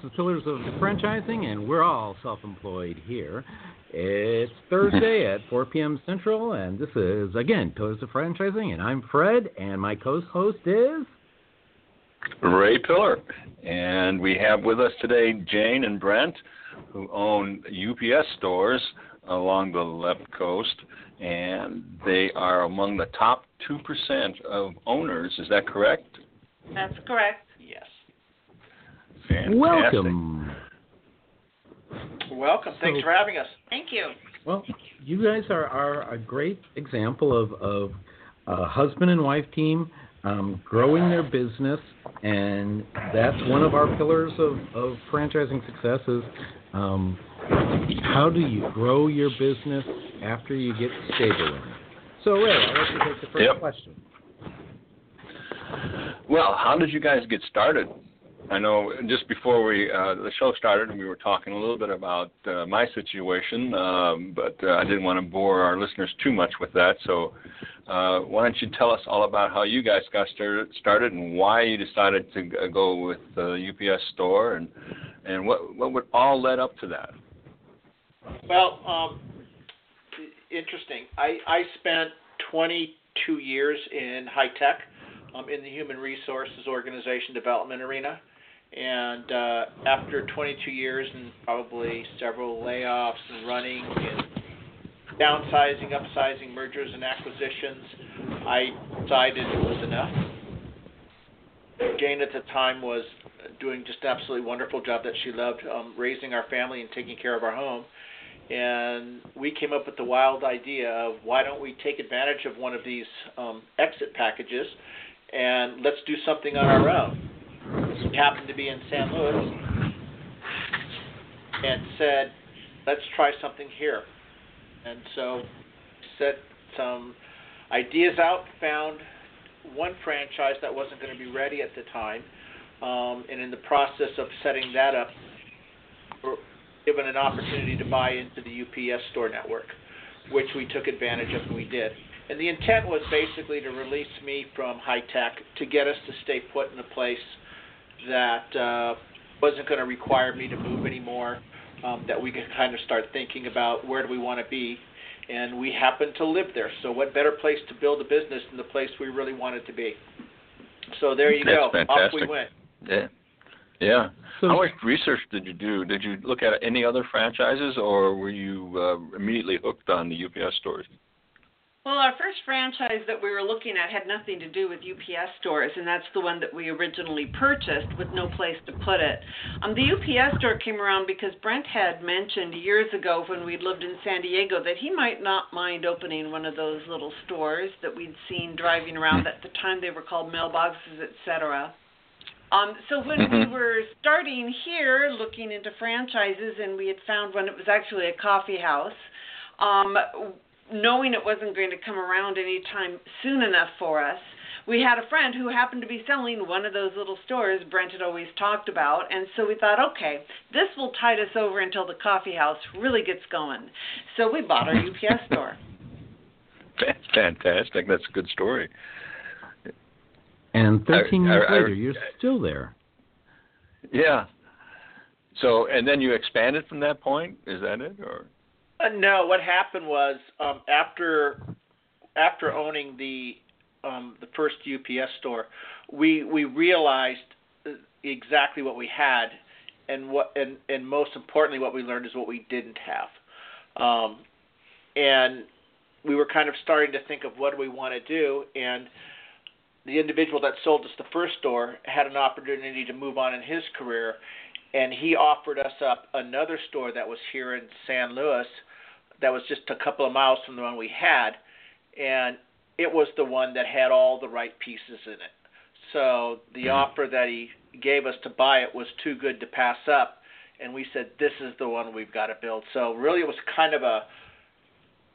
So, this is Pillars of Franchising, and we're all self employed here. It's Thursday at 4 p.m. Central, and this is, again, Pillars of Franchising, and I'm Fred, and my co host is. Ray Pillar. And we have with us today Jane and Brent, who own UPS stores along the left coast, and they are among the top 2% of owners. Is that correct? That's correct. Yes. Fantastic. Welcome. Welcome. Thanks So- for having us. Thank you. Well, you guys are, are a great example of, of a husband and wife team um, growing their business, and that's one of our pillars of, of franchising success is um, how do you grow your business after you get stable in it? So, Ray, I'll let you take the first Yep. question. Well, how did you guys get started? I know just before we uh, the show started, we were talking a little bit about uh, my situation, um, but uh, I didn't want to bore our listeners too much with that. So, uh, why don't you tell us all about how you guys got started, started and why you decided to go with the UPS store, and and what what would all led up to that? Well, um, interesting. I, I spent 22 years in high tech um, in the human resources organization development arena. And uh, after 22 years and probably several layoffs and running and downsizing, upsizing, mergers and acquisitions, I decided it was enough. Jane at the time was doing just an absolutely wonderful job that she loved, um, raising our family and taking care of our home and we came up with the wild idea of why don't we take advantage of one of these um, exit packages and let's do something on our own. We happened to be in San Luis and said, let's try something here. And so set some ideas out, found one franchise that wasn't going to be ready at the time, um, and in the process of setting that up, were given an opportunity to buy into the UPS store network, which we took advantage of and we did. And the intent was basically to release me from high tech to get us to stay put in a place that uh, wasn't going to require me to move anymore, um, that we could kind of start thinking about where do we want to be. And we happen to live there. So, what better place to build a business than the place we really wanted to be? So, there you That's go. Off we went. Yeah. Yeah. So, How much research did you do? Did you look at any other franchises, or were you uh, immediately hooked on the UPS stores? Well, our first franchise that we were looking at had nothing to do with UPS stores, and that's the one that we originally purchased with no place to put it. Um, the UPS store came around because Brent had mentioned years ago when we lived in San Diego that he might not mind opening one of those little stores that we'd seen driving around. At the time, they were called mailboxes, etc. Um, so when we Mhm. were starting here, looking into franchises, and we had found one, it was actually a coffee house. Um, knowing it wasn't going to come around anytime soon enough for us, we had a friend who happened to be selling one of those little stores Brent had always talked about, and so we thought, okay, this will tide us over until the coffee house really gets going. So we bought our UPS store. Fantastic. That's a good story. and 13 I- years I- later, you're still there. Yeah. So, and then you expanded from that point. Is that it, or? Uh, no, what happened was um, after after owning the um, the first UPS store, we we realized uh, exactly what we had, and what and and most importantly, what we learned is what we didn't have, um, and we were kind of starting to think of what do we want to do, and the individual that sold us the first store had an opportunity to move on in his career, and he offered us up another store that was here in San Luis that was just a couple of miles from the one we had, and it was the one that had all the right pieces in it. So the Mhm. offer that he gave us to buy it was too good to pass up, and we said this is the one we've got to build. So really, it was kind of a.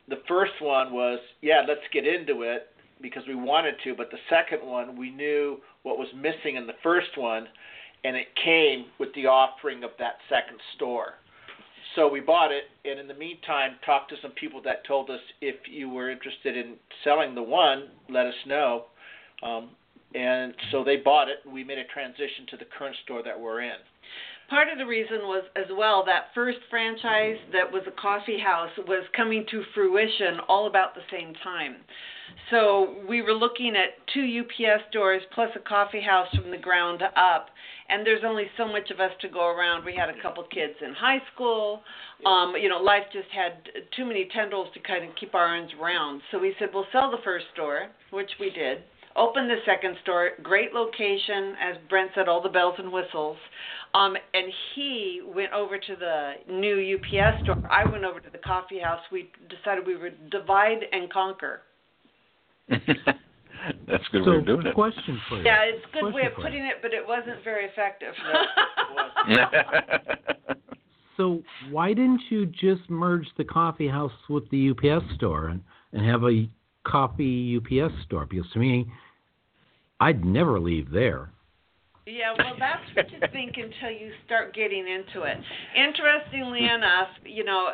The first one was yeah, let's get into it because we wanted to, but the second one we knew what was missing in the first one, and it came with the offering of that second store. So we bought it, and in the meantime, talked to some people that told us if you were interested in selling the one, let us know. Um, and so they bought it. and We made a transition to the current store that we're in. Part of the reason was as well that first franchise that was a coffee house was coming to fruition all about the same time. So we were looking at two UPS stores plus a coffee house from the ground up, and there's only so much of us to go around. We had a couple kids in high school. Um, you know, life just had too many tendrils to kind of keep our arms around. So we said we'll sell the first store, which we did. Opened the second store, great location, as Brent said, all the bells and whistles. Um, and he went over to the new UPS store. I went over to the coffee house. We decided we would divide and conquer. That's a good so, way of doing it. question for you. Yeah, it's a good way of putting it, but it wasn't very effective. So why didn't you just merge the coffee house with the UPS store and, and have a coffee UPS store? Because to me, I'd never leave there. Yeah, well, that's what you think until you start getting into it. Interestingly enough, you know,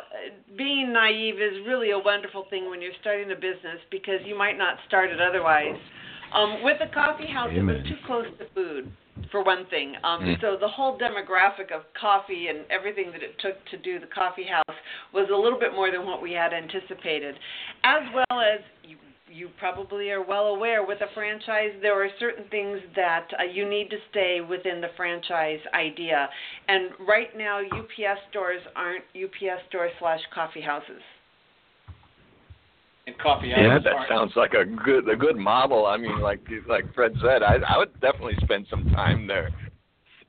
being naive is really a wonderful thing when you're starting a business because you might not start it otherwise. Um, with the coffee house, it was too close to food, for one thing. Um, Mm. So the whole demographic of coffee and everything that it took to do the coffee house was a little bit more than what we had anticipated, as well as you you probably are well aware with a franchise there are certain things that uh, you need to stay within the franchise idea and right now ups stores aren't ups stores slash coffee houses and coffee Yeah, that aren't- sounds like a good a good model. I mean, like like Fred said, I I would definitely spend some time there.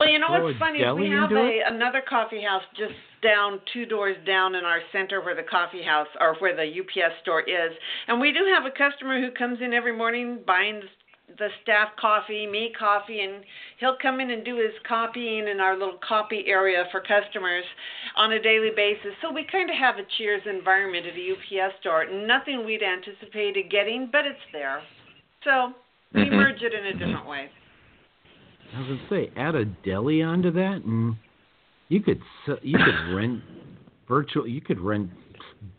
Well you know what's funny is we have a another coffee house just down two doors down in our center where the coffee house or where the ups store is and we do have a customer who comes in every morning buying the staff coffee, me coffee, and he'll come in and do his copying in our little copy area for customers on a daily basis. So we kind of have a cheers environment at a UPS store. Nothing we'd anticipated getting, but it's there. So we Mhm. merge it in a different way. I was gonna say, add a deli onto that, and you could you could rent virtual. You could rent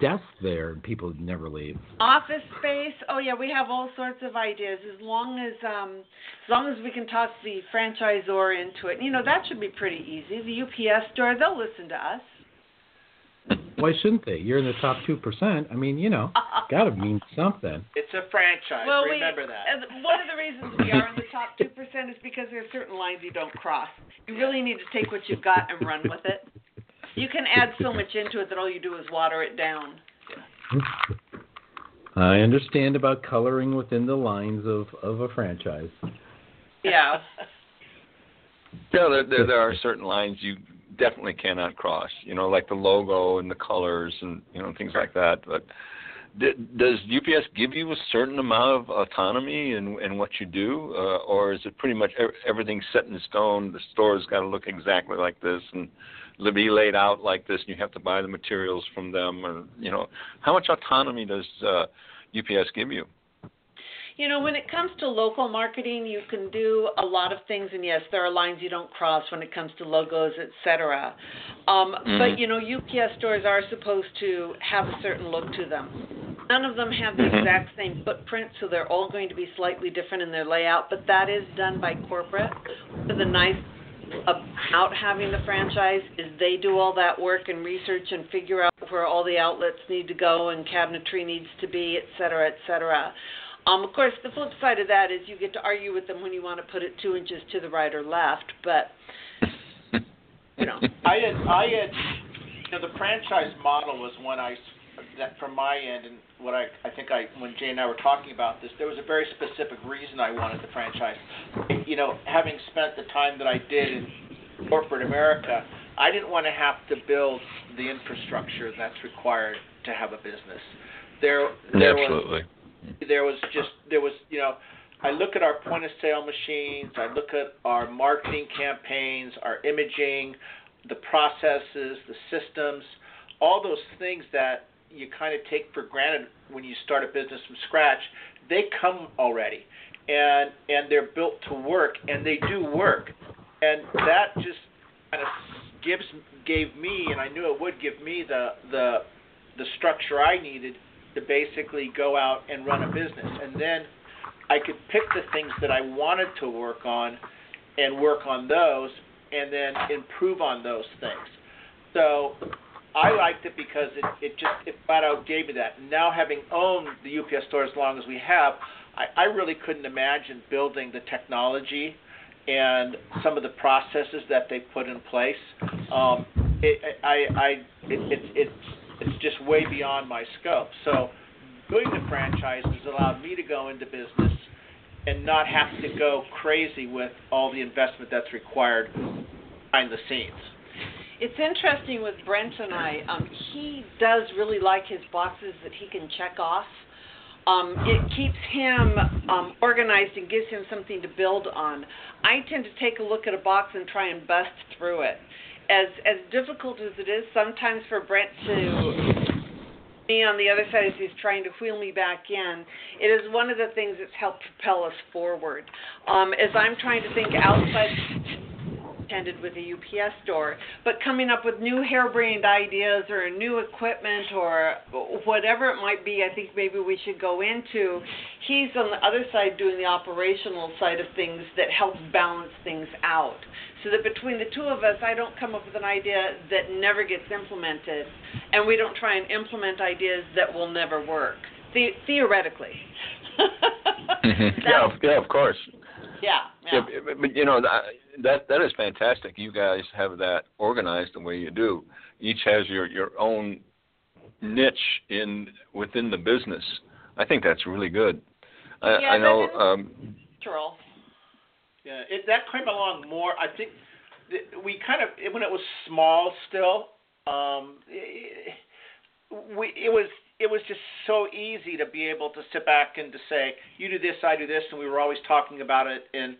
desks there, and people would never leave. Office space. Oh yeah, we have all sorts of ideas as long as um as long as we can talk the franchisor into it. You know, that should be pretty easy. The UPS store, they'll listen to us. Why shouldn't they? You're in the top two percent. I mean, you know, gotta mean something. It's a franchise. Well, Remember we, that. and one of the reasons we are in the top two percent is because there are certain lines you don't cross. You really need to take what you've got and run with it. You can add so much into it that all you do is water it down. I understand about coloring within the lines of of a franchise. Yeah. Yeah, there, there there are certain lines you definitely cannot cross. You know, like the logo and the colors and you know things like that. But d- does UPS give you a certain amount of autonomy in in what you do, uh, or is it pretty much ev- everything set in stone? The store's got to look exactly like this and be laid out like this, and you have to buy the materials from them. Or you know, how much autonomy does uh, UPS give you? You know, when it comes to local marketing, you can do a lot of things, and yes, there are lines you don't cross when it comes to logos, etc. Um, Mhm. But you know, UPS stores are supposed to have a certain look to them. None of them have the Mhm. exact same footprint, so they're all going to be slightly different in their layout. But that is done by corporate. The nice about having the franchise is they do all that work and research and figure out where all the outlets need to go and cabinetry needs to be, et cetera, et cetera. Um, of course, the flip side of that is you get to argue with them when you want to put it two inches to the right or left, but you know. I had, I had, you know, the franchise model was one I, s- that from my end, and what I, I think I, when Jay and I were talking about this, there was a very specific reason I wanted the franchise. You know, having spent the time that I did in corporate America, I didn't want to have to build the infrastructure that's required to have a business. There, there was Absolutely. There was just there was you know I look at our point of sale machines, I look at our marketing campaigns, our imaging, the processes, the systems, all those things that you kind of take for granted when you start a business from scratch, they come already. And and they're built to work and they do work. And that just kind of gives gave me and I knew it would give me the the the structure I needed to basically go out and run a business. And then I could pick the things that I wanted to work on and work on those and then improve on those things. So I liked it because it, it just it flat out gave me that. Now having owned the UPS store as long as we have, I, I really couldn't imagine building the technology and some of the processes that they put in place. Um, it, I, I, it, it, it's it's just way beyond my scope. So doing the franchise has allowed me to go into business and not have to go crazy with all the investment that's required behind the scenes. It's interesting with Brent and I. Um, he does really like his boxes that he can check off. Um, it keeps him um, organized and gives him something to build on. I tend to take a look at a box and try and bust through it. As as difficult as it is sometimes for Brent to me on the other side as he's trying to wheel me back in, it is one of the things that's helped propel us forward. Um, as I'm trying to think outside attended with a UPS store, but coming up with new harebrained ideas or new equipment or whatever it might be, I think maybe we should go into. He's on the other side doing the operational side of things that helps balance things out. So that between the two of us, I don't come up with an idea that never gets implemented, and we don't try and implement ideas that will never work, the- theoretically. mm-hmm. yeah, yeah, of course. Yeah, yeah. yeah but, but you know that that is fantastic. You guys have that organized the way you do. Each has your your own niche in within the business. I think that's really good. I, yeah, I know. Um. Yeah, it, that came along more. I think we kind of when it was small still. Um, it, we it was it was just so easy to be able to sit back and to say, you do this, I do this, and we were always talking about it, and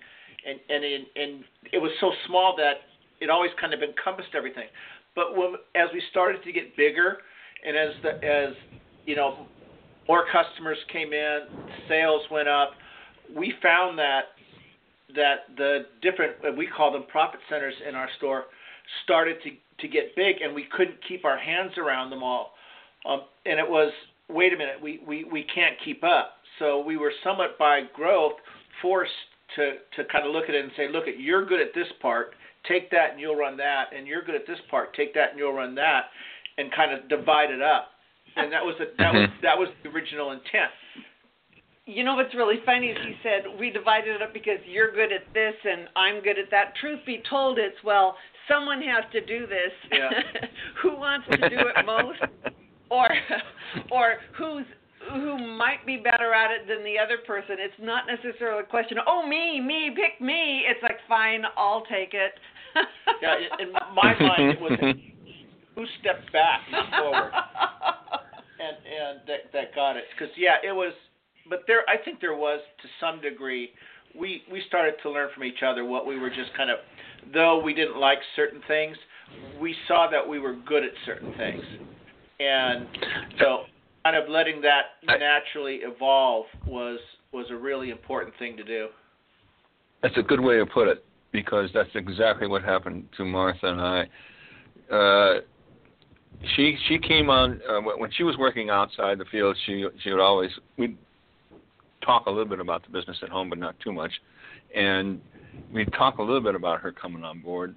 and and and, and it was so small that it always kind of encompassed everything. But when as we started to get bigger, and as the as you know more customers came in, sales went up, we found that that the different we call them profit centers in our store started to to get big, and we couldn't keep our hands around them all um, and it was, wait a minute, we, we, we can't keep up. So we were somewhat by growth forced to, to kind of look at it and say, look, at you're good at this part, take that and you'll run that, and you're good at this part, take that and you'll run that, and kind of divide it up. And that was the, that was that was the original intent. You know what's really funny is he said we divided it up because you're good at this and I'm good at that. Truth be told, it's well someone has to do this. Yeah. Who wants to do it most? or or who's who might be better at it than the other person. It's not necessarily a question, oh me, me, pick me. It's like fine, I'll take it. yeah, in my mind it was who stepped back forward and and that that got it because yeah it was but there I think there was to some degree we we started to learn from each other what we were just kind of though we didn't like certain things we saw that we were good at certain things and so kind of letting that naturally evolve was was a really important thing to do. That's a good way to put it because that's exactly what happened to Martha and I. Uh, she she came on uh, when she was working outside the field. She she would always we'd talk a little bit about the business at home, but not too much. And we'd talk a little bit about her coming on board.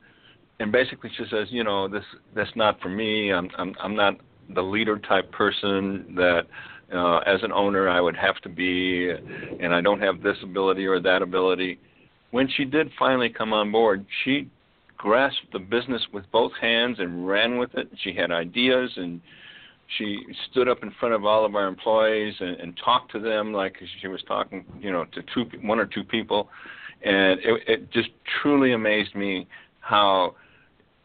And basically, she says, you know, this that's not for me. I'm I'm I'm not the leader type person that uh, as an owner I would have to be, and I don't have this ability or that ability. When she did finally come on board, she grasped the business with both hands and ran with it. She had ideas and she stood up in front of all of our employees and, and talked to them like she was talking, you know, to two, one or two people, and it, it just truly amazed me how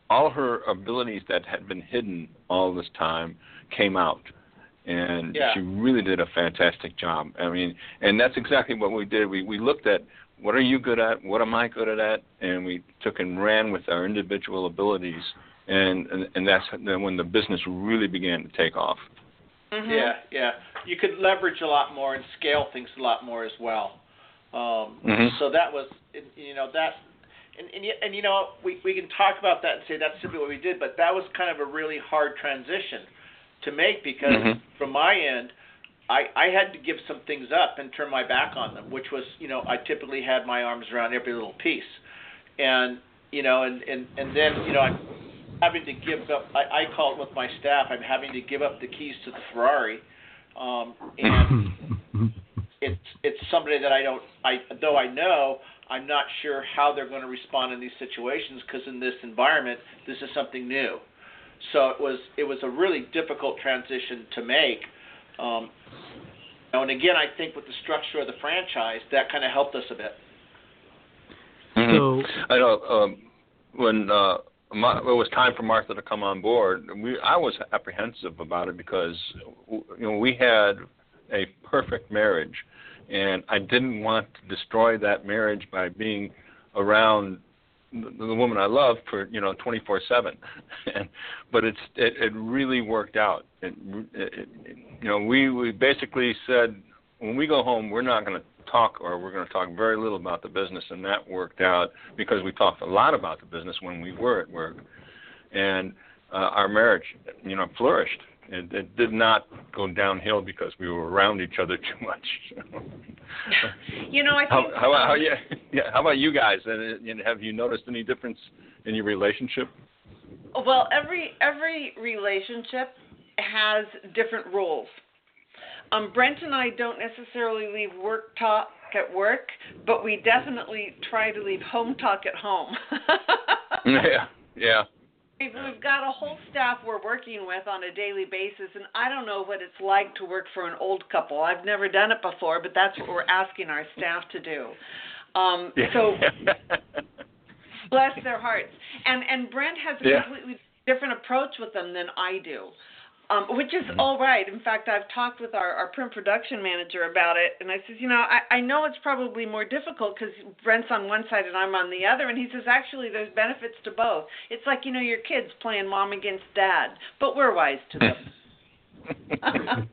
all her abilities that had been hidden all this time came out and yeah. she really did a fantastic job. I mean, and that's exactly what we did. We we looked at what are you good at, what am I good at, and we took and ran with our individual abilities, and and, and that's when the business really began to take off. Mm-hmm. Yeah, yeah. You could leverage a lot more and scale things a lot more as well. Um, mm-hmm. So that was, you know, that and and, and you know we we can talk about that and say that's simply what we did, but that was kind of a really hard transition to make because mm-hmm. from my end, I, I had to give some things up and turn my back on them, which was, you know, I typically had my arms around every little piece. And, you know, and, and, and then, you know, I'm having to give up, I, I call it with my staff, I'm having to give up the keys to the Ferrari. Um, and it's, it's somebody that I don't, I, though I know, I'm not sure how they're going to respond in these situations because in this environment, this is something new. So it was, it was a really difficult transition to make. Um, and again, I think with the structure of the franchise, that kind of helped us a bit. Mhm. So- I know um, when uh, Ma- it was time for Martha to come on board, we I was apprehensive about it because you know we had a perfect marriage, and I didn't want to destroy that marriage by being around the, woman I love for you know 24/7. but it's it, it really worked out. It, it, it, you know we we basically said when we go home we're not going to talk or we're going to talk very little about the business and that worked out because we talked a lot about the business when we were at work. And uh, our marriage you know flourished. It, it did not go downhill because we were around each other too much. You know, I how think how, how um, yeah, yeah how about you guys? And, and have you noticed any difference in your relationship? Well, every every relationship has different rules. Um, Brent and I don't necessarily leave work talk at work, but we definitely try to leave home talk at home. yeah yeah We've, we've got a whole staff we're working with on a daily basis, and I don't know what it's like to work for an old couple. I've never done it before, but that's what we're asking our staff to do. Um, so bless their hearts. And and Brent has a Yeah. completely different approach with them than I do. Um, which is Mm-hmm. all right. In fact, I've talked with our, our print production manager about it, and I says, you know, I, I know it's probably more difficult because Brent's on one side and I'm on the other, and he says actually there's benefits to both. It's like you know your kids playing mom against dad, but we're wise to them.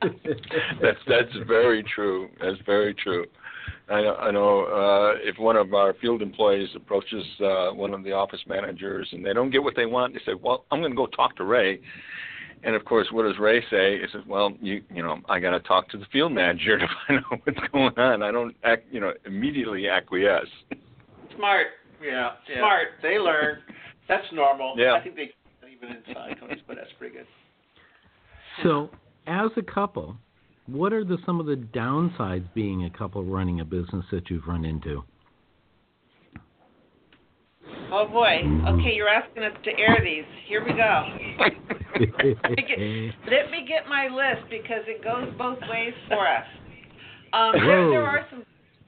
that's that's very true. That's very true. I know, I know uh, if one of our field employees approaches uh, one of the office managers and they don't get what they want, they say, "Well, I'm going to go talk to Ray." And of course, what does Ray say? He says, "Well, you you know, I got to talk to the field manager to find out what's going on. I don't act, you know, immediately acquiesce." Smart. Yeah, yeah. Smart. They learn. That's normal. Yeah. I think they even inside Tony's, but that's pretty good. So, as a couple, what are the some of the downsides being a couple running a business that you've run into? Oh boy. Okay, you're asking us to air these. Here we go. Let me get my list because it goes both ways for us. Um, there, there are some.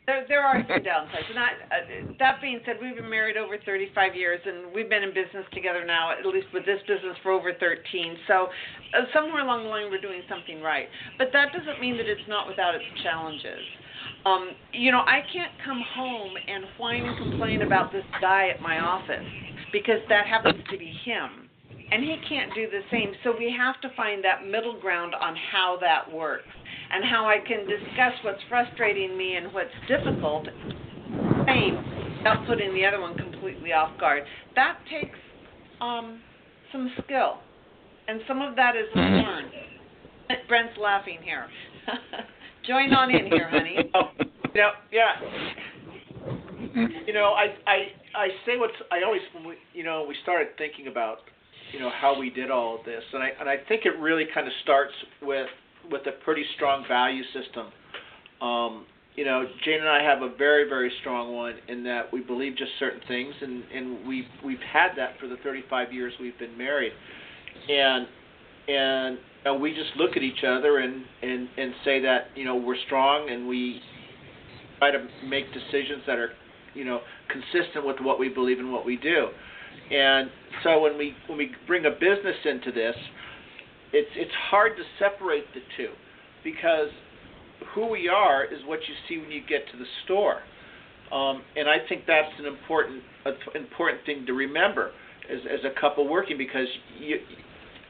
There, there are some downsides. Not, uh, that being said, we've been married over 35 years, and we've been in business together now, at least with this business, for over 13. So, uh, somewhere along the line, we're doing something right. But that doesn't mean that it's not without its challenges. Um, you know, I can't come home and whine and complain about this guy at my office because that happens to be him. And he can't do the same. So we have to find that middle ground on how that works and how I can discuss what's frustrating me and what's difficult same without putting the other one completely off guard. That takes um, some skill. And some of that is Mhm. learned. Brent's laughing here. Join on in here, honey. Oh, yeah, yeah. You know, I I I say what's I always when we you know we started thinking about you know how we did all of this, and I and I think it really kind of starts with with a pretty strong value system. Um, you know, Jane and I have a very very strong one in that we believe just certain things, and and we we've, we've had that for the 35 years we've been married, and and uh, we just look at each other and and and say that you know we're strong and we try to make decisions that are you know consistent with what we believe and what we do. And so when we when we bring a business into this it's it's hard to separate the two because who we are is what you see when you get to the store. Um, and I think that's an important important thing to remember as as a couple working because you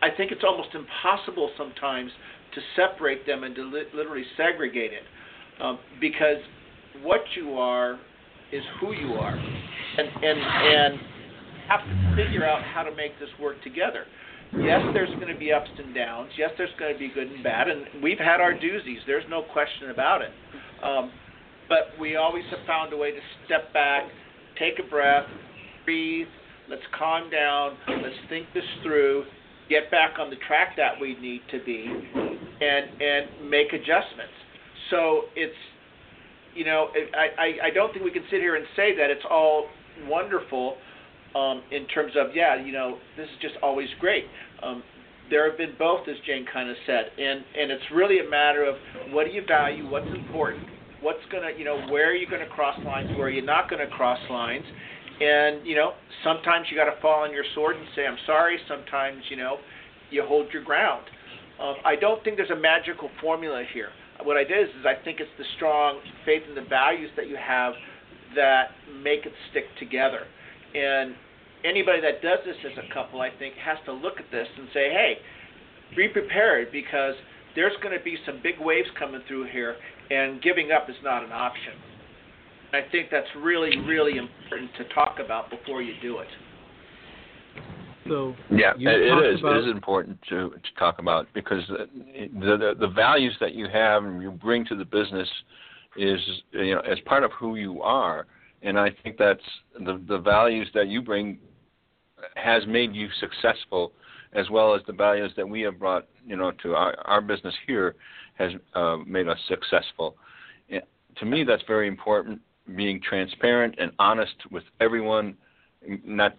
I think it's almost impossible sometimes to separate them and to li- literally segregate it, um, because what you are is who you are, and and and have to figure out how to make this work together. yes, there's going to be ups and downs. Yes, there's going to be good and bad, and we've had our doozies. There's no question about it. Um, but we always have found a way to step back, take a breath, breathe. Let's calm down. Let's think this through. Get back on the track that we need to be, and and make adjustments. So it's, you know, I I, I don't think we can sit here and say that it's all wonderful um, in terms of yeah, you know, this is just always great. Um, there have been both, as Jane kind of said, and and it's really a matter of what do you value, what's important, what's gonna, you know, where are you to cross lines, where are you not to cross lines, and you know, sometimes you got to fall on your sword and say I'm sorry. Sometimes you know, you hold your ground. Um, I don't think there's a magical formula here. What I did is, is I think it's the strong faith and the values that you have that make it stick together. And anybody that does this as a couple, I think, has to look at this and say, hey, be prepared because there's going to be some big waves coming through here, and giving up is not an option. I think that's really, really important to talk about before you do it. So yeah, you it talked is. about- It is important to to talk about because the, the the values that you have and you bring to the business is you know as part of who you are, and I think that's the the values that you bring has made you successful, as well as the values that we have brought you know to our our business here has uh, made us successful. And to me, that's very important. Being transparent and honest with everyone, not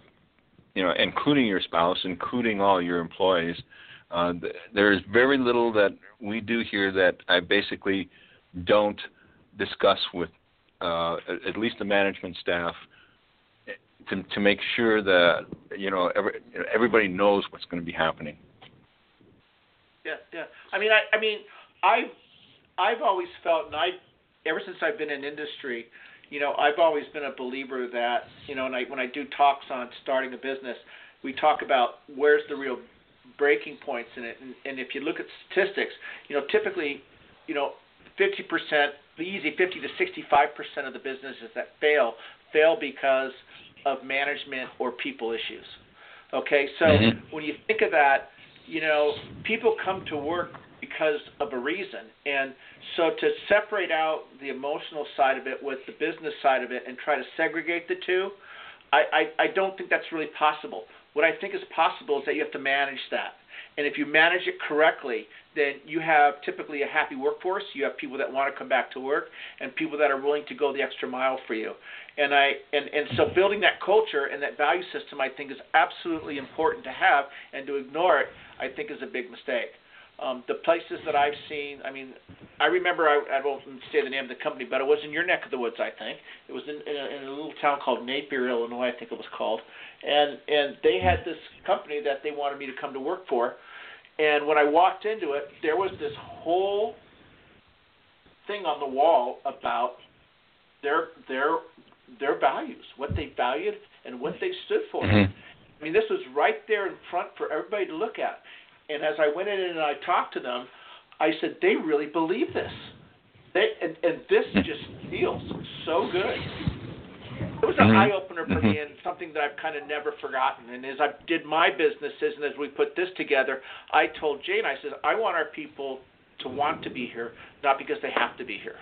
you know, including your spouse, including all your employees. Uh, th- there is very little that we do here that I basically don't discuss with uh, at- at least the management staff eh, to to make sure that you know every, everybody knows what's going to be happening. Yeah, yeah. I mean, I, I mean, I've, I've always felt, and I, ever since I've been in industry, you know, I've always been a believer that, you know, and I, when I do talks on starting a business, we talk about where's the real breaking points in it, and, and if you look at statistics, you know, typically, you know, 50%, the easy 50 to 65% of the businesses that fail fail because of management or people issues. Okay, so Mhm. when you think of that, you know, people come to work because of a reason. And so to separate out the emotional side of it with the business side of it and try to segregate the two, I, I, I don't think that's really possible. What I think is possible is that you have to manage that. And if you manage it correctly, then you have typically a happy workforce. You have people that want to come back to work and people that are willing to go the extra mile for you. And I and, and so building that culture and that value system I think is absolutely important to have and to ignore it I think is a big mistake. Um, the places that I've seen, I mean, I remember I, I won't say the name of the company, but it was in your neck of the woods. I think it was in, in, a, in a little town called Napier, Illinois. I think it was called, and and they had this company that they wanted me to come to work for, and when I walked into it, there was this whole thing on the wall about their their their values, what they valued, and what they stood for. Mhm. I mean, this was right there in front for everybody to look at. And as I went in and I talked to them, I said, they really believe this. They and, and this just feels so good. It was an Mhm. eye opener for me Mhm. and something that I've kind of never forgotten. And as I did my businesses and as we put this together, I told Jane, I said, I want our people to want to be here, not because they have to be here.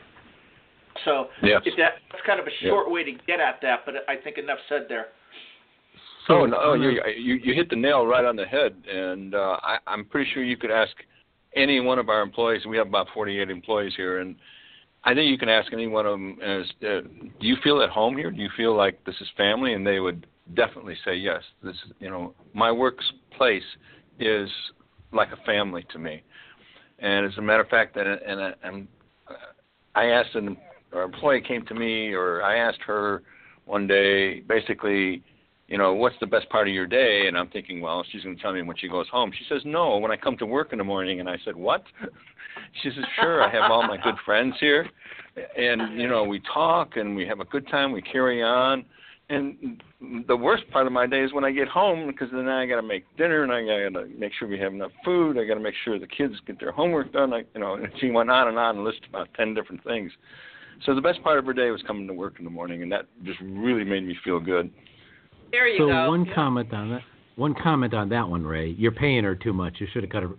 So Yes. if that, that's kind of a Yeah. short way to get at that, but I think enough said there. Oh no, on you, you you hit the nail right on the head, and uh, I, I'm pretty sure you could ask any one of our employees. We have about 48 employees here, and I think you can ask any one of them as, uh, "Do you feel at home here? Do you feel like this is family?" And they would definitely say yes. This, you know, my workplace is like a family to me. And as a matter of fact, and, and I, I'm, I asked an our employee came to me, or I asked her one day, basically you know, what's the best part of your day? And I'm thinking, well, she's going to tell me when she goes home. She says, no, when I come to work in the morning. And I said, what? She says, sure, I have all my good friends here. And, you know, we talk and we have a good time. We carry on. And the worst part of my day is when I get home because then I got to make dinner and I got to make sure we have enough food. I got to make sure the kids get their homework done. I, you know, and she went on and on and listed about 10 different things. So the best part of her day was coming to work in the morning, and that just really made me feel good. There you so go. one Yeah. comment on that. one comment on that one, Ray. You're paying her too much. You should have cut her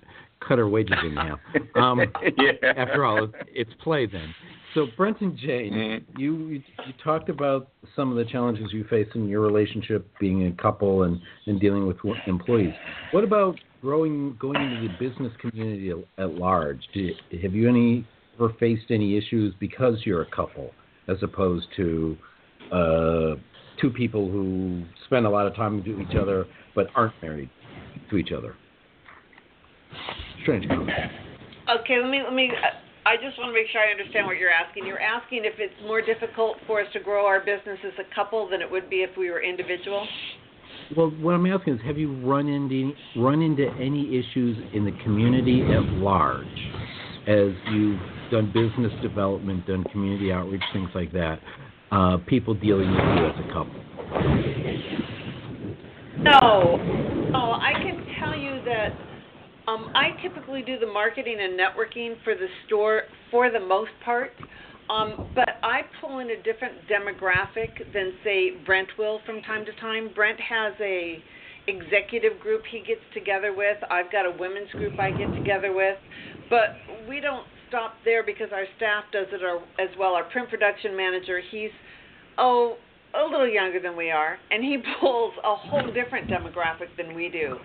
cut her wages in half. Um, yeah. After all, it's play then. So, Brent and Jane, Mhm. you, you you talked about some of the challenges you face in your relationship, being a couple and and dealing with employees. What about growing going into the business community at, at large? Do you, have you any ever faced any issues because you're a couple, as opposed to uh, two people who spend a lot of time with each other but aren't married to each other? Strange comment. Okay, let me let me. uh, I just want to make sure I understand what you're asking. You're asking if it's more difficult for us to grow our business as a couple than it would be if we were individual. Well, what I'm asking is, have you run into run into any issues in the community at large, as you've done business development, done community outreach, things like that? Uh, people dealing with you as a couple. No, no. I can tell you that um, I typically do the marketing and networking for the store for the most part. Um, but I pull in a different demographic than say Brent will from time to time. Brent has a executive group he gets together with. I've got a women's group I get together with. But we don't stop there because our staff does it as well. Our print production manager, he's oh a little younger than we are, and he pulls a whole different demographic than we do.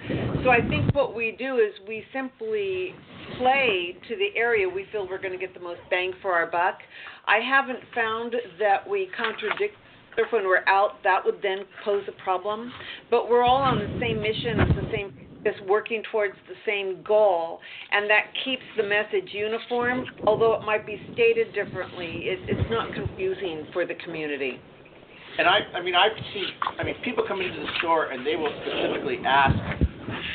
So I think what we do is we simply play to the area we feel we're going to get the most bang for our buck. I haven't found that we contradict if when we're out, that would then pose a problem. But we're all on the same mission, it's the same is working towards the same goal, and that keeps the message uniform. Although it might be stated differently, it, it's not confusing for the community. And I, I mean, I've seen, I mean, people come into the store and they will specifically ask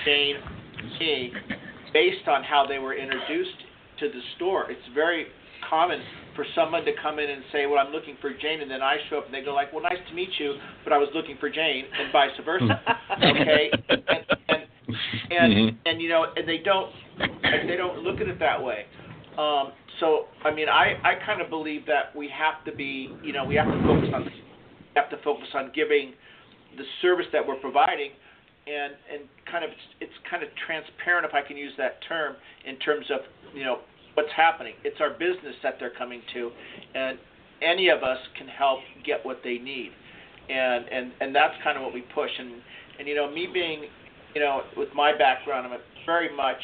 Jane, me, based on how they were introduced to the store. It's very common for someone to come in and say, "Well, I'm looking for Jane," and then I show up and they go like, "Well, nice to meet you, but I was looking for Jane," and vice versa. Hmm. okay, and and and, Mhm. and you know, and they don't and they don't look at it that way. Um, so, I mean, I I kind of believe that we have to be, you know, we have to focus on we have to focus on giving the service that we're providing and and kind of it's kind of transparent if I can use that term in terms of you know what's happening. It's our business that they're coming to, and any of us can help get what they need, and and and that's kind of what we push. And and you know me being you know with my background, I'm very much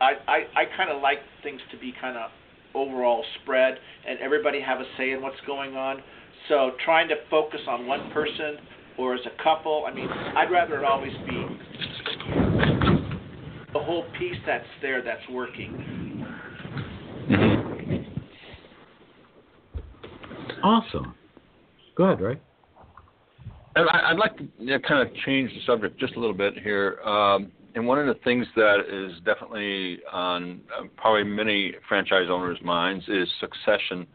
I I, I kind of like things to be kind of overall spread and everybody have a say in what's going on. So trying to focus on one person or as a couple, I mean, I'd rather it always be the whole piece that's there that's working. Mhm. Awesome. Go ahead, Ray. I- I'd like to you know, kind of change the subject just a little bit here. Um, and one of the things that is definitely on uh, probably many franchise owners' minds is succession.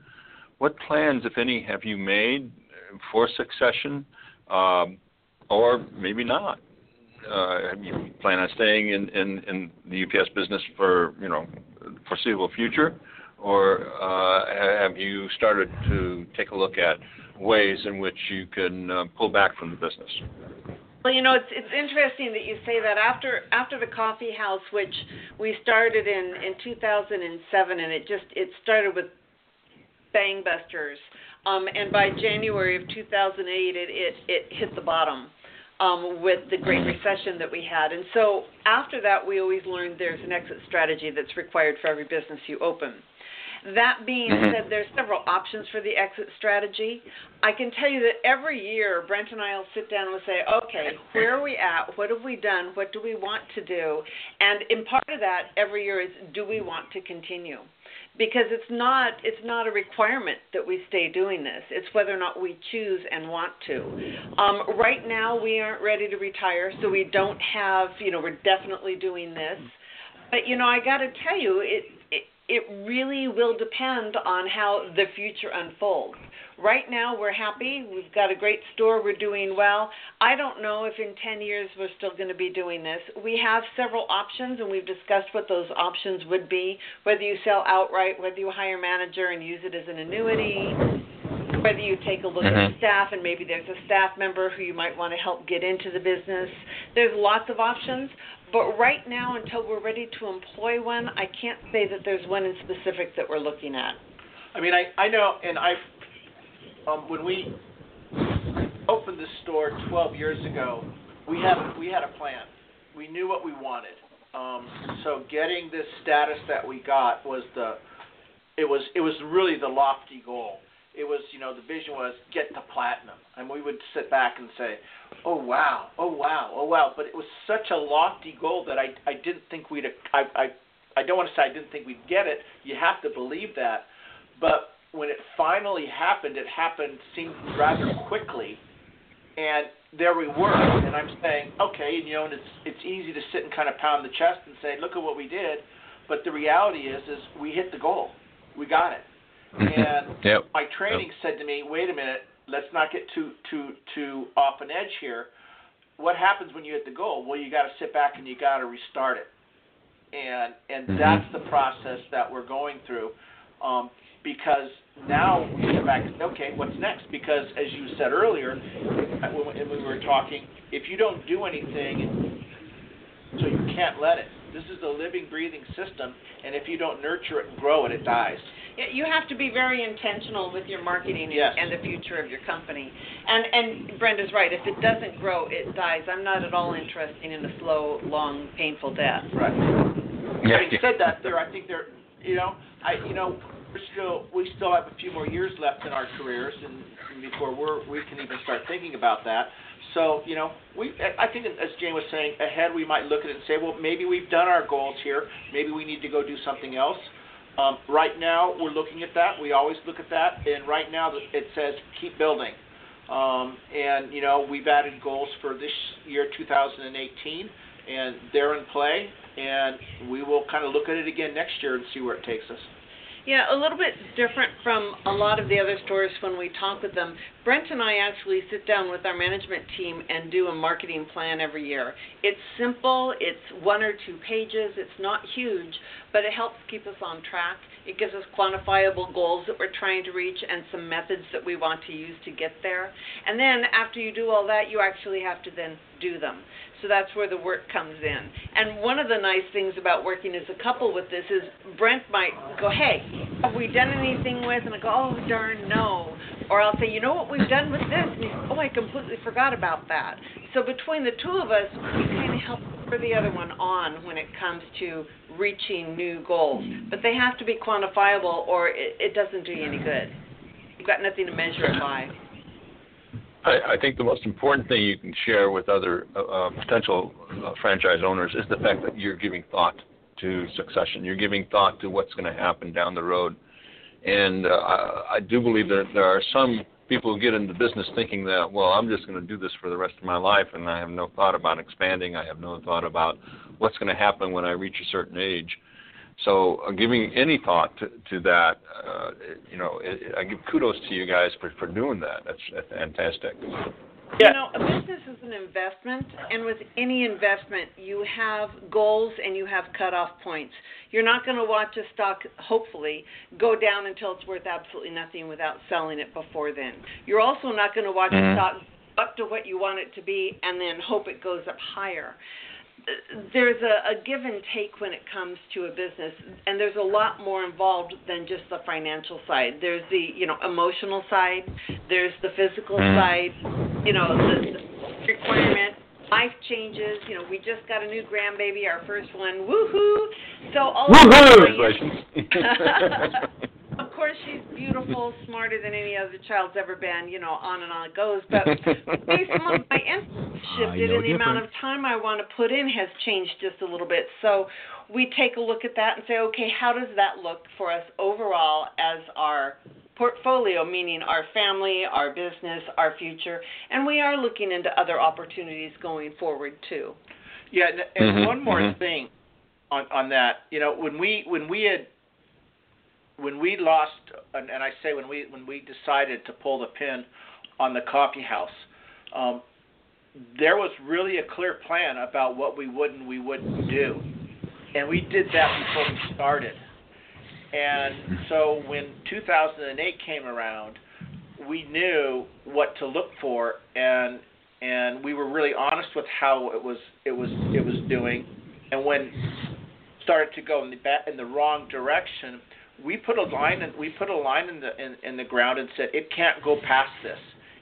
What plans, if any, have you made for succession, um, or maybe not? Uh, have you plan on staying in, in, in the UPS business for you know foreseeable future, or uh, have you started to take a look at ways in which you can uh, pull back from the business? Well, you know, it's it's interesting that you say that after after the coffee house, which we started in in 2007, and it just it started with bang busters, um, and by January of 2008, it it, it hit the bottom. Um, with the Great Recession that we had. And so after that, we always learned there's an exit strategy that's required for every business you open. That being Mhm. said, there's several options for the exit strategy. I can tell you that every year, Brent and I will sit down and we'll say, okay, where are we at? What have we done? What do we want to do? And in part of that, every year is, do we want to continue? Because it's not it's not a requirement that we stay doing this. It's whether or not we choose and want to. Um, right now, we aren't ready to retire, so we don't have you know we're definitely doing this. But you know, I got to tell you, it, it really will depend on how the future unfolds. Right now, we're happy. We've got a great store. We're doing well. I don't know if in 10 years we're still going to be doing this. We have several options, and we've discussed what those options would be. Whether you sell outright, whether you hire a manager and use it as an annuity, whether you take a look at the staff and maybe there's a staff member who you might want to help get into the business. There's lots of options, but right now, until we're ready to employ one, I can't say that there's one in specific that we're looking at. I mean, I I know, and I um, when we opened this store 12 years ago, we had we had a plan. We knew what we wanted. Um, so getting this status that we got was the it was it was really the lofty goal. It was you know the vision was get to platinum, and we would sit back and say, oh wow, oh wow, oh wow. But it was such a lofty goal that I I didn't think we'd I I I don't want to say I didn't think we'd get it. You have to believe that, but when it finally happened, it happened seemed rather quickly, and there we were. And I'm saying, okay, you know, and it's it's easy to sit and kind of pound the chest and say, look at what we did, but the reality is, is we hit the goal, we got it. And yep. my training yep. said to me, wait a minute, let's not get too too too off an edge here. What happens when you hit the goal? Well, you got to sit back and you got to restart it, and and mm-hmm. that's the process that we're going through. Um, because now we get back to okay, what's next? Because as you said earlier, when we were talking, if you don't do anything, so you can't let it. This is a living, breathing system, and if you don't nurture it and grow it, it dies. You have to be very intentional with your marketing yes. and the future of your company. And and Brenda's right. If it doesn't grow, it dies. I'm not at all interested in a slow, long, painful death. Right. Yeah. Having said that, there, I think there, you know, I, you know, we're still, we still have a few more years left in our careers, and, and before we're, we can even start thinking about that. So, you know, we, I think as Jane was saying, ahead we might look at it and say, well, maybe we've done our goals here. Maybe we need to go do something else. Um, right now, we're looking at that. We always look at that, and right now it says keep building. Um, and you know, we've added goals for this year, 2018, and they're in play. And we will kind of look at it again next year and see where it takes us. Yeah, a little bit different from a lot of the other stores when we talk with them. Brent and I actually sit down with our management team and do a marketing plan every year. It's simple, it's one or two pages, it's not huge, but it helps keep us on track. It gives us quantifiable goals that we're trying to reach and some methods that we want to use to get there. And then after you do all that, you actually have to then do them. So that's where the work comes in. And one of the nice things about working as a couple with this is Brent might go, Hey, have we done anything with? And I go, Oh, darn, no. Or I'll say, You know what we've done with this? And he Oh, I completely forgot about that. So between the two of us, we kind of help for the other one on when it comes to reaching new goals. But they have to be quantifiable or it, it doesn't do you any good. You've got nothing to measure it by. I, I think the most important thing you can share with other uh, uh, potential uh, franchise owners is the fact that you're giving thought to succession. You're giving thought to what's going to happen down the road. And uh, I, I do believe that there are some people who get into business thinking that, well, I'm just going to do this for the rest of my life, and I have no thought about expanding. I have no thought about what's going to happen when I reach a certain age. So, uh, giving any thought to, to that, uh, you know, it, I give kudos to you guys for, for doing that. That's, that's fantastic. Yeah. You know, a business is an investment, and with any investment, you have goals and you have cutoff points. You're not going to watch a stock, hopefully, go down until it's worth absolutely nothing without selling it before then. You're also not going to watch mm-hmm. a stock up to what you want it to be and then hope it goes up higher there's a, a give and take when it comes to a business, and there's a lot more involved than just the financial side. There's the you know emotional side, there's the physical mm-hmm. side, you know the, the requirement. Life changes. You know, we just got a new grandbaby, our first one. Woohoo! So all Woohoo! of course she's beautiful, smarter than any other child's ever been, you know, on and on it goes. But based on my interest shifted and the amount of time I want to put in has changed just a little bit. So we take a look at that and say, okay, how does that look for us overall as our portfolio, meaning our family, our business, our future, and we are looking into other opportunities going forward too. Yeah, and, and mm-hmm, one more mm-hmm. thing on on that, you know, when we when we had when we lost, and, and I say when we when we decided to pull the pin on the coffee house, um, there was really a clear plan about what we would and we wouldn't do, and we did that before we started. And so when 2008 came around, we knew what to look for, and and we were really honest with how it was it was it was doing, and when started to go in the ba- in the wrong direction, we put a line and we put a line in the in, in the ground and said it can't go past this.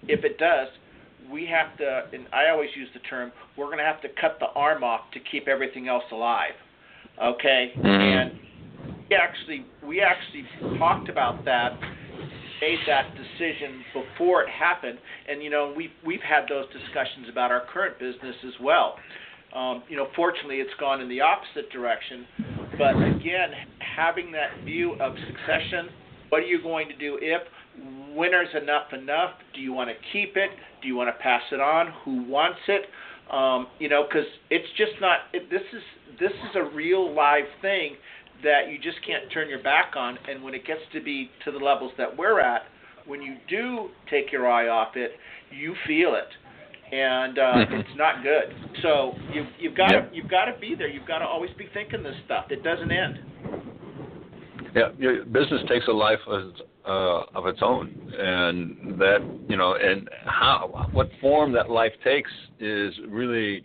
If it does, we have to. And I always use the term we're going to have to cut the arm off to keep everything else alive. Okay, Mm-hmm. and we actually we actually talked about that made that decision before it happened and you know we've we've had those discussions about our current business as well um, you know fortunately it's gone in the opposite direction. But again having that view of succession what are you going to do if is enough enough? Do you want to keep it? Do you want to pass it on? Who wants it? Um, you know because it's just not it, this is this is a real live thing that you just can't turn your back on. And when it gets to be to the levels that we're at, when you do take your eye off it, you feel it, and uh, Mhm. it's not good. So you, you've got Yep. to you've got to be there. You've got to always be thinking this stuff. It doesn't end. Yeah, your business takes a life of, uh, of its own, and that you know, and how what form that life takes is really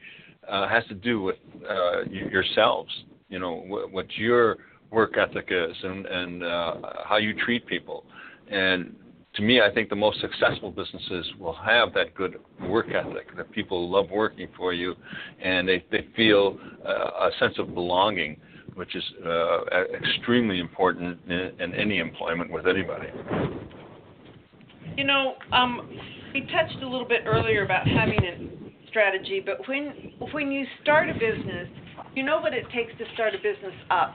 uh, has to do with uh, yourselves. You know, wh- what your work ethic is, and and uh, how you treat people, and to me, I think the most successful businesses will have that good work ethic. That people love working for you, and they they feel uh, a sense of belonging which is uh, extremely important in, in any employment with anybody. You know, um, we touched a little bit earlier about having a strategy, but when when you start a business, you know what it takes to start a business up.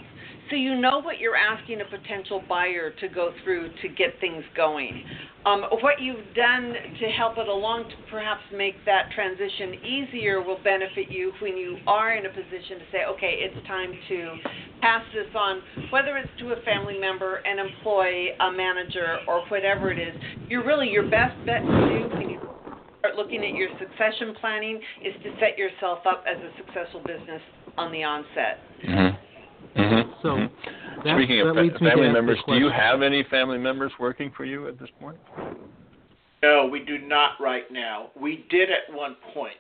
So you know what you're asking a potential buyer to go through to get things going. Um, what you've done to help it along to perhaps make that transition easier will benefit you when you are in a position to say, okay, it's time to pass this on, whether it's to a family member, an employee, a manager, or whatever it is. You're really your best bet to do when you start looking at your succession planning is to set yourself up as a successful business on the onset. Mm-hmm. Mm-hmm. So, that- speaking of that fa- me family members, do you have any family members working for you at this point? No, we do not right now. We did at one point,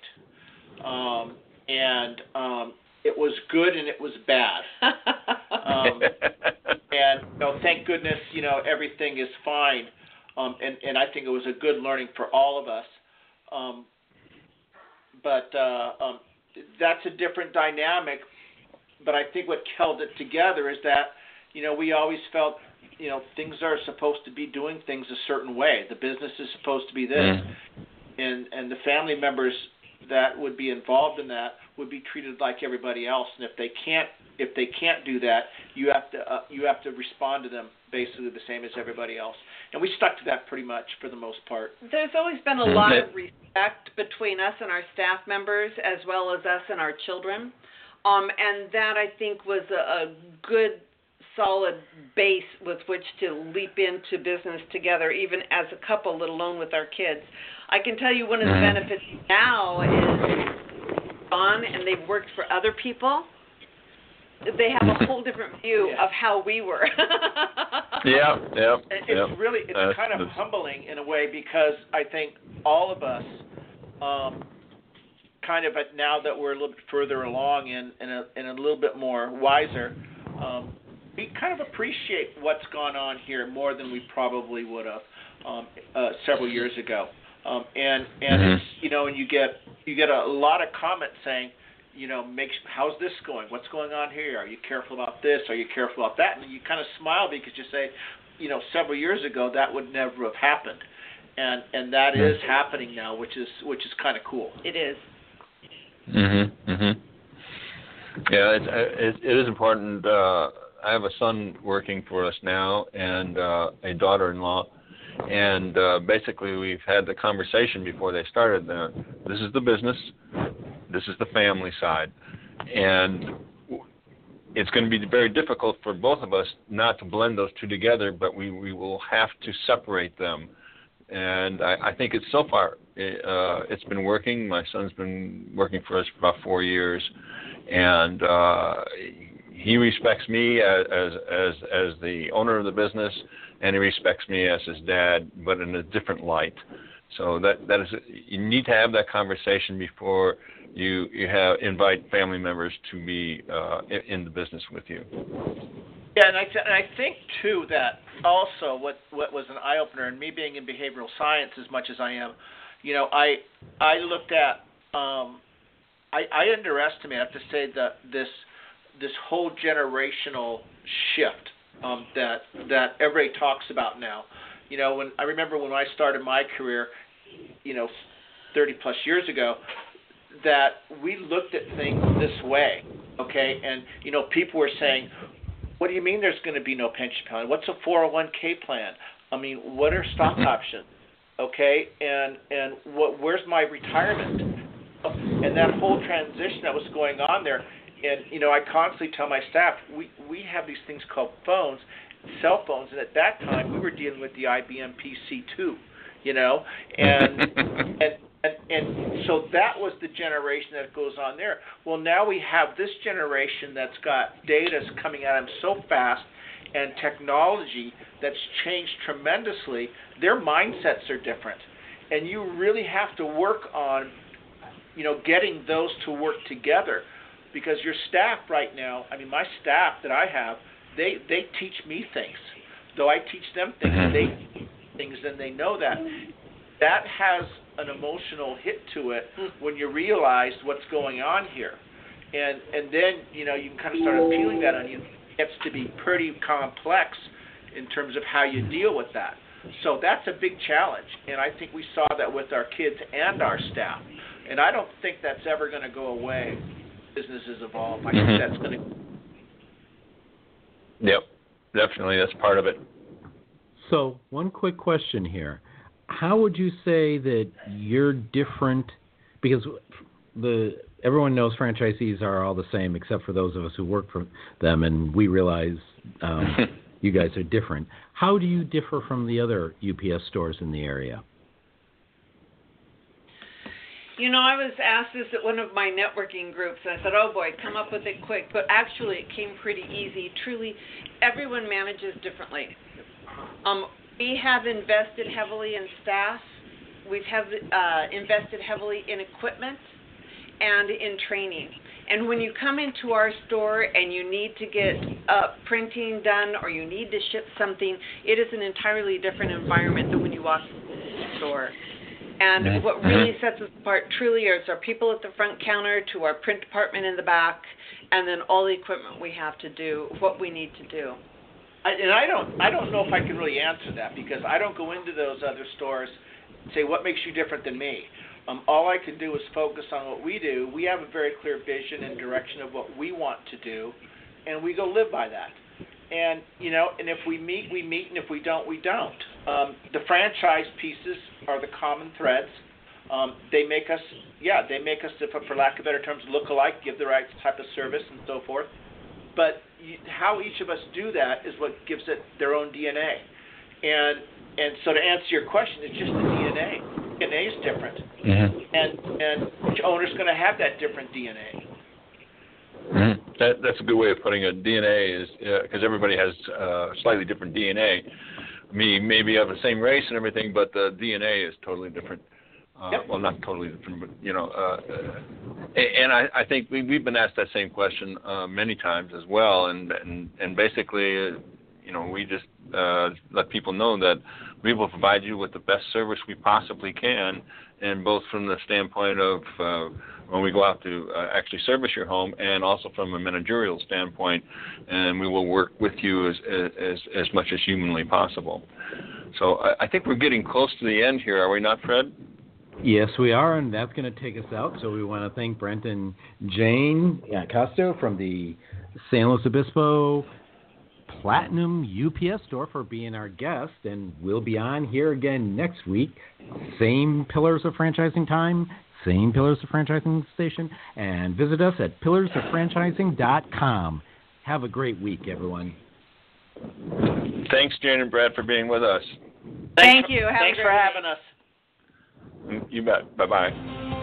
um, and um, it was good and it was bad. Um, and you know, thank goodness, you know, everything is fine. Um, and and I think it was a good learning for all of us. Um, but uh, um, that's a different dynamic. But I think what held it together is that you know we always felt you know things are supposed to be doing things a certain way. The business is supposed to be this, Mm. and and the family members that would be involved in that would be treated like everybody else. And if they can't if they can't do that, you have to uh, you have to respond to them basically the same as everybody else. And we stuck to that pretty much for the most part. There's always been a Mhm. lot of respect between us and our staff members, as well as us and our children. Um, and that I think was a, a good, solid base with which to leap into business together, even as a couple, let alone with our kids. I can tell you one of the Mhm. benefits now is gone and they've worked for other people. They have a whole different view Yeah. of how we were. Yeah, yeah, It- It's yeah. really it's That's- kind of that's- humbling in a way because I think all of us, um, kind of at, now that we're a little bit further along and and a, and a little bit more wiser, um, we kind of appreciate what's gone on here more than we probably would have um, uh, several years ago. Um, and and Mhm. it's you know and you get you get a lot of comments saying you know, make how's this going? What's going on here? Are you careful about this? Are you careful about that? And you kind of smile because you say, you know, several years ago that would never have happened, and and that Hmm. happening now, which is which is kind of cool. it is. Mhm. Mhm. Yeah, it's it, it is important. Uh, I have a son working for us now, and uh, a daughter-in-law, and uh, basically we've had the conversation before they started. Uh, this is the business, this is the family side, and it's going to be very difficult for both of us not to blend those two together. But we we will have to separate them and I, I think it's so far uh, it's been working. My son's been working for us for about four years, and uh, he respects me as, as as as the owner of the business, and he respects me as his dad, but in a different light. So that that is you need to have that conversation before you you have invite family members to be uh, in, in the business with you. Yeah, and I th- and I think too that also what what was an eye opener, and me being in behavioral science as much as I am, you know, I I looked at um, I I underestimate. I have to say that this this whole generational shift um, that that everybody talks about now. You know, when I remember when I started my career, you know, 30 plus years ago, that we looked at things this way, okay? And you know, people were saying, "What do you mean there's going to be no pension plan? What's a 401k plan? I mean, what are stock options? Okay, and and what? Where's my retirement? And that whole transition that was going on there, and you know, I constantly tell my staff, we we have these things called phones, cell phones, and at that time we were dealing with the IBM PC2, you know, and and and, and so that was the generation that goes on there. Well, now we have this generation that's got data coming at them so fast and technology that's changed tremendously. Their mindsets are different, and you really have to work on, you know, getting those to work together, because your staff right now. I mean, my staff that I have, they they teach me things, though I teach them things. Mm-hmm. They things, and they know that. That has an emotional hit to it when you realize what's going on here. And and then, you know, you can kind of start peeling that onion. It gets to be pretty complex in terms of how you deal with that. So that's a big challenge. And I think we saw that with our kids and our staff. And I don't think that's ever going to go away. Businesses evolve. I think Mhm. that's going to Yep, definitely that's part of it. So, one quick question here. How would you say that you're different? Because the everyone knows franchisees are all the same, except for those of us who work for them, and we realize um, you guys are different. How do you differ from the other UPS stores in the area? You know, I was asked this at one of my networking groups, and I said, oh boy, come up with it quick. But actually, it came pretty easy. Truly, everyone manages differently. Um, we have invested heavily in staff, we've have, uh, invested heavily in equipment and in training. And when you come into our store and you need to get uh, printing done or you need to ship something, it is an entirely different environment than when you walk into the store. And what really sets us apart truly is our people at the front counter to our print department in the back, and then all the equipment we have to do what we need to do. I, and I don't I don't know if I can really answer that because I don't go into those other stores and say what makes you different than me. Um, all I can do is focus on what we do. We have a very clear vision and direction of what we want to do, and we go live by that. And you know, and if we meet, we meet, and if we don't, we don't. Um, the franchise pieces are the common threads. Um, they make us, yeah, they make us, for lack of better terms, look alike, give the right type of service, and so forth. But you, how each of us do that is what gives it their own DNA. And and so to answer your question, it's just the DNA. DNA is different, Mm-hmm. and and each owner's going to have that different DNA. Mm-hmm. That, that's a good way of putting it. DNA is because everybody has uh, slightly different DNA. Me maybe of the same race and everything, but the DNA is totally different. Uh, Yep. Well, not totally different, but you know, uh, uh, and I, I think we, we've been asked that same question uh, many times as well, and and and basically, uh, you know, we just uh, let people know that we will provide you with the best service we possibly can, and both from the standpoint of uh, when we go out to uh, actually service your home, and also from a managerial standpoint, and we will work with you as as as much as humanly possible. So I, I think we're getting close to the end here, are we not, Fred? Yes, we are, and that's going to take us out. So we want to thank Brent and Jane Costo from the San Luis Obispo Platinum UPS store for being our guest, and we'll be on here again next week. Same Pillars of Franchising time, same Pillars of Franchising station, and visit us at pillarsoffranchising.com. Have a great week, everyone. Thanks, Jane and Brad, for being with us. Thank you. Have Thanks for having us. You bet. Bye bye.